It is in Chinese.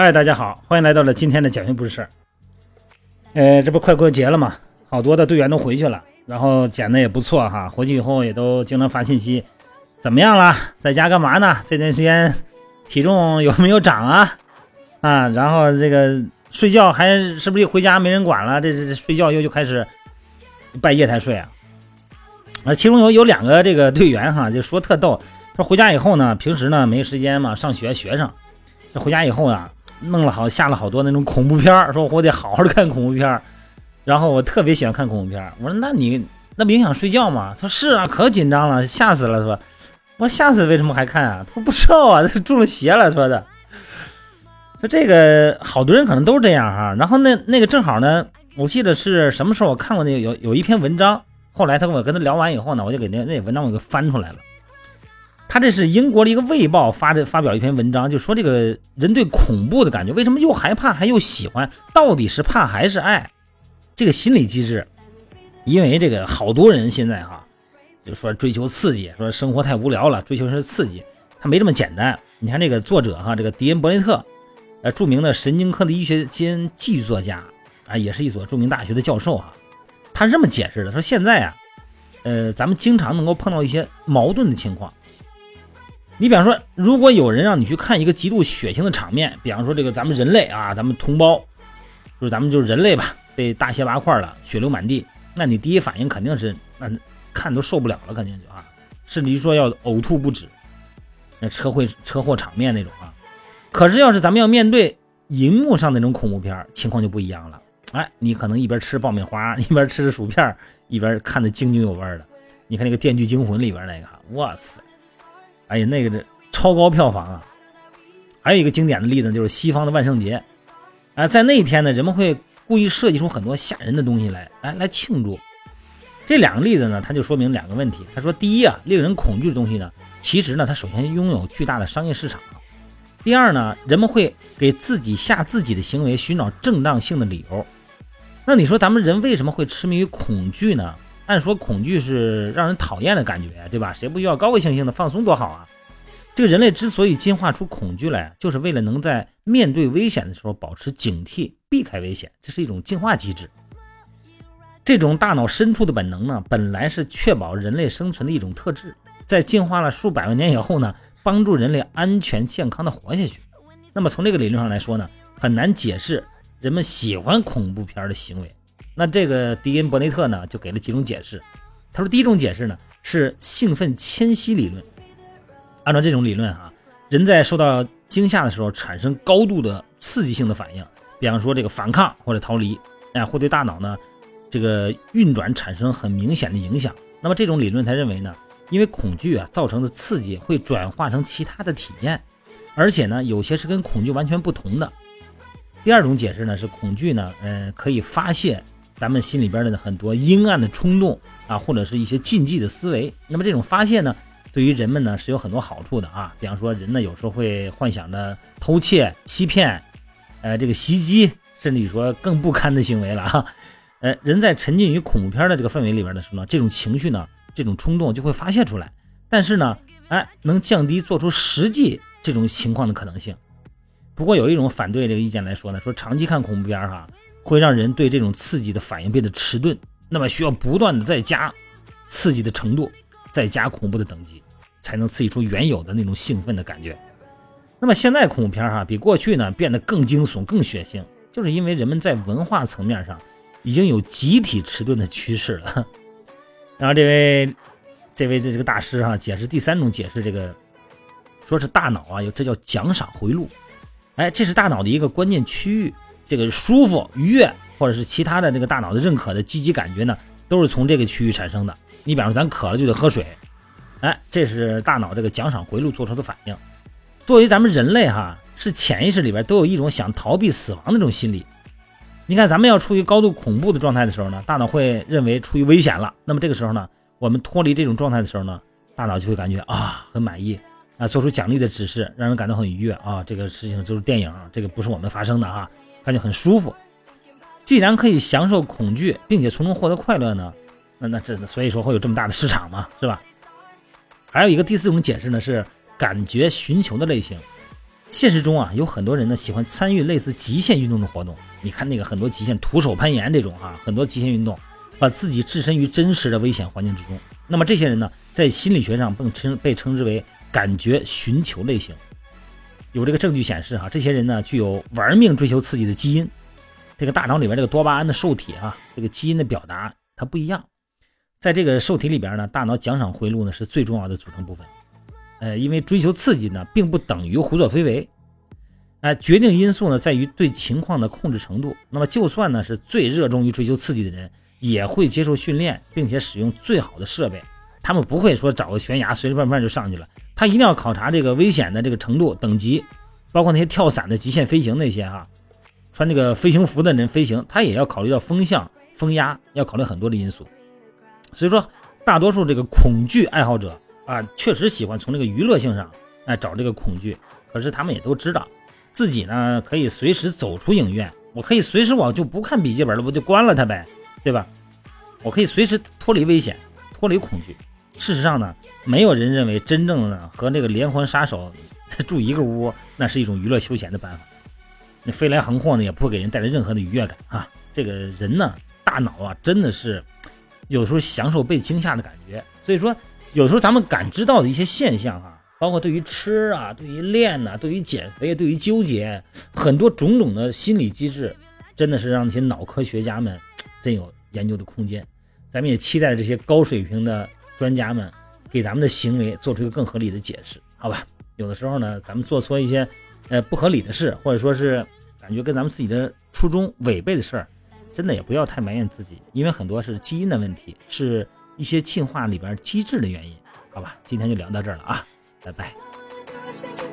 嗨，大家好，欢迎来到了今天的简约不是事儿。呃，这不快过节了嘛，好多的队员都回去了，然后减的也不错哈，回去以后也都经常发信息，怎么样了？在家干嘛呢？这段时间体重有没有长啊？啊，然后这个睡觉还是不是回家没人管了？这这睡觉又就开始半夜才睡啊？啊，其中有有两个这个队员哈，就说特逗，说回家以后呢，平时呢没时间嘛，上学学生，这回家以后呢。弄了好下了好多那种恐怖片儿，说我得好好的看恐怖片儿，然后我特别喜欢看恐怖片儿。我说那你那不影响睡觉吗？他说是啊，可紧张了，吓死了，是吧？我吓死为什么还看啊？他说不知道啊，他中了邪了，说的。说这个好多人可能都是这样哈。然后那那个正好呢，我记得是什么时候我看过那个有有一篇文章，后来他跟我跟他聊完以后呢，我就给那那文章我给翻出来了。他这是英国的一个卫报发的发表一篇文章，就说这个人对恐怖的感觉，为什么又害怕还又喜欢？到底是怕还是爱？这个心理机制，因为这个好多人现在哈，就说追求刺激，说生活太无聊了，追求是刺激，他没这么简单。你看这个作者哈，这个迪恩伯雷特，呃，著名的神经科的医学兼寄作家啊，也是一所著名大学的教授哈，他是这么解释的：说现在啊，呃，咱们经常能够碰到一些矛盾的情况。你比方说，如果有人让你去看一个极度血腥的场面，比方说这个咱们人类啊，咱们同胞，就是咱们就是人类吧，被大卸八块了，血流满地，那你第一反应肯定是那看都受不了了，肯定就啊，甚至于说要呕吐不止，那车会车祸场面那种啊。可是要是咱们要面对银幕上那种恐怖片，情况就不一样了。哎，你可能一边吃爆米花，一边吃着薯片，一边看的津津有味的。你看那个《电锯惊魂》里边那个，哇塞！哎呀，那个这超高票房啊！还有一个经典的例子就是西方的万圣节，啊，在那一天呢，人们会故意设计出很多吓人的东西来，来来庆祝。这两个例子呢，它就说明两个问题。他说，第一啊，令人恐惧的东西呢，其实呢，它首先拥有巨大的商业市场。第二呢，人们会给自己吓自己的行为寻找正当性的理由。那你说咱们人为什么会痴迷于恐惧呢？按说恐惧是让人讨厌的感觉，对吧？谁不需要高高兴兴的放松多好啊？这个人类之所以进化出恐惧来，就是为了能在面对危险的时候保持警惕，避开危险，这是一种进化机制。这种大脑深处的本能呢，本来是确保人类生存的一种特质，在进化了数百万年以后呢，帮助人类安全健康的活下去。那么从这个理论上来说呢，很难解释人们喜欢恐怖片的行为。那这个迪恩伯内特呢，就给了几种解释。他说，第一种解释呢是兴奋迁徙理论。按照这种理论啊，人在受到惊吓的时候产生高度的刺激性的反应，比方说这个反抗或者逃离，哎，会对大脑呢这个运转产生很明显的影响。那么这种理论他认为呢，因为恐惧啊造成的刺激会转化成其他的体验，而且呢有些是跟恐惧完全不同的。第二种解释呢是恐惧呢，呃，可以发泄。咱们心里边的很多阴暗的冲动啊，或者是一些禁忌的思维，那么这种发泄呢，对于人们呢是有很多好处的啊。比方说，人呢有时候会幻想着偷窃、欺骗，呃，这个袭击，甚至于说更不堪的行为了哈。呃，人在沉浸于恐怖片的这个氛围里边的时候呢，这种情绪呢，这种冲动就会发泄出来，但是呢，哎，能降低做出实际这种情况的可能性。不过有一种反对这个意见来说呢，说长期看恐怖片哈。会让人对这种刺激的反应变得迟钝，那么需要不断的再加刺激的程度，再加恐怖的等级，才能刺激出原有的那种兴奋的感觉。那么现在恐怖片哈比过去呢变得更惊悚、更血腥，就是因为人们在文化层面上已经有集体迟钝的趋势了。然后这位这位这这个大师哈解释第三种解释，这个说是大脑啊有这叫奖赏回路，哎，这是大脑的一个关键区域。这个舒服、愉悦，或者是其他的这个大脑的认可的积极感觉呢，都是从这个区域产生的。你比方说，咱渴了就得喝水，哎，这是大脑这个奖赏回路做出的反应。作为咱们人类哈，是潜意识里边都有一种想逃避死亡的这种心理。你看，咱们要处于高度恐怖的状态的时候呢，大脑会认为处于危险了。那么这个时候呢，我们脱离这种状态的时候呢，大脑就会感觉啊很满意啊，做出奖励的指示，让人感到很愉悦啊。这个事情就是电影，这个不是我们发生的哈。感觉很舒服。既然可以享受恐惧，并且从中获得快乐呢，那那这所以说会有这么大的市场嘛，是吧？还有一个第四种解释呢，是感觉寻求的类型。现实中啊，有很多人呢喜欢参与类似极限运动的活动。你看那个很多极限徒手攀岩这种啊，很多极限运动，把自己置身于真实的危险环境之中。那么这些人呢，在心理学上被称被称之为感觉寻求类型。有这个证据显示哈，这些人呢具有玩命追求刺激的基因。这个大脑里边这个多巴胺的受体啊，这个基因的表达它不一样。在这个受体里边呢，大脑奖赏回路呢是最重要的组成部分。呃，因为追求刺激呢，并不等于胡作非为。哎，决定因素呢在于对情况的控制程度。那么，就算呢是最热衷于追求刺激的人，也会接受训练，并且使用最好的设备。他们不会说找个悬崖随随便便就上去了。他一定要考察这个危险的这个程度等级，包括那些跳伞的极限飞行那些哈，穿这个飞行服的人飞行，他也要考虑到风向、风压，要考虑很多的因素。所以说，大多数这个恐惧爱好者啊，确实喜欢从这个娱乐性上哎找这个恐惧。可是他们也都知道。自己呢可以随时走出影院，我可以随时我就不看笔记本了，我就关了它呗，对吧？我可以随时脱离危险，脱离恐惧。事实上呢，没有人认为真正的和那个连环杀手住一个屋，那是一种娱乐休闲的办法。那飞来横祸呢，也不会给人带来任何的愉悦感啊。这个人呢，大脑啊，真的是有时候享受被惊吓的感觉。所以说，有时候咱们感知到的一些现象啊。包括对于吃啊，对于练呐，对于减肥，对于纠结，很多种种的心理机制，真的是让那些脑科学家们真有研究的空间。咱们也期待这些高水平的专家们给咱们的行为做出一个更合理的解释，好吧？有的时候呢，咱们做错一些呃不合理的事，或者说是感觉跟咱们自己的初衷违背的事儿，真的也不要太埋怨自己，因为很多是基因的问题，是一些进化里边机制的原因，好吧？今天就聊到这儿了啊。拜拜。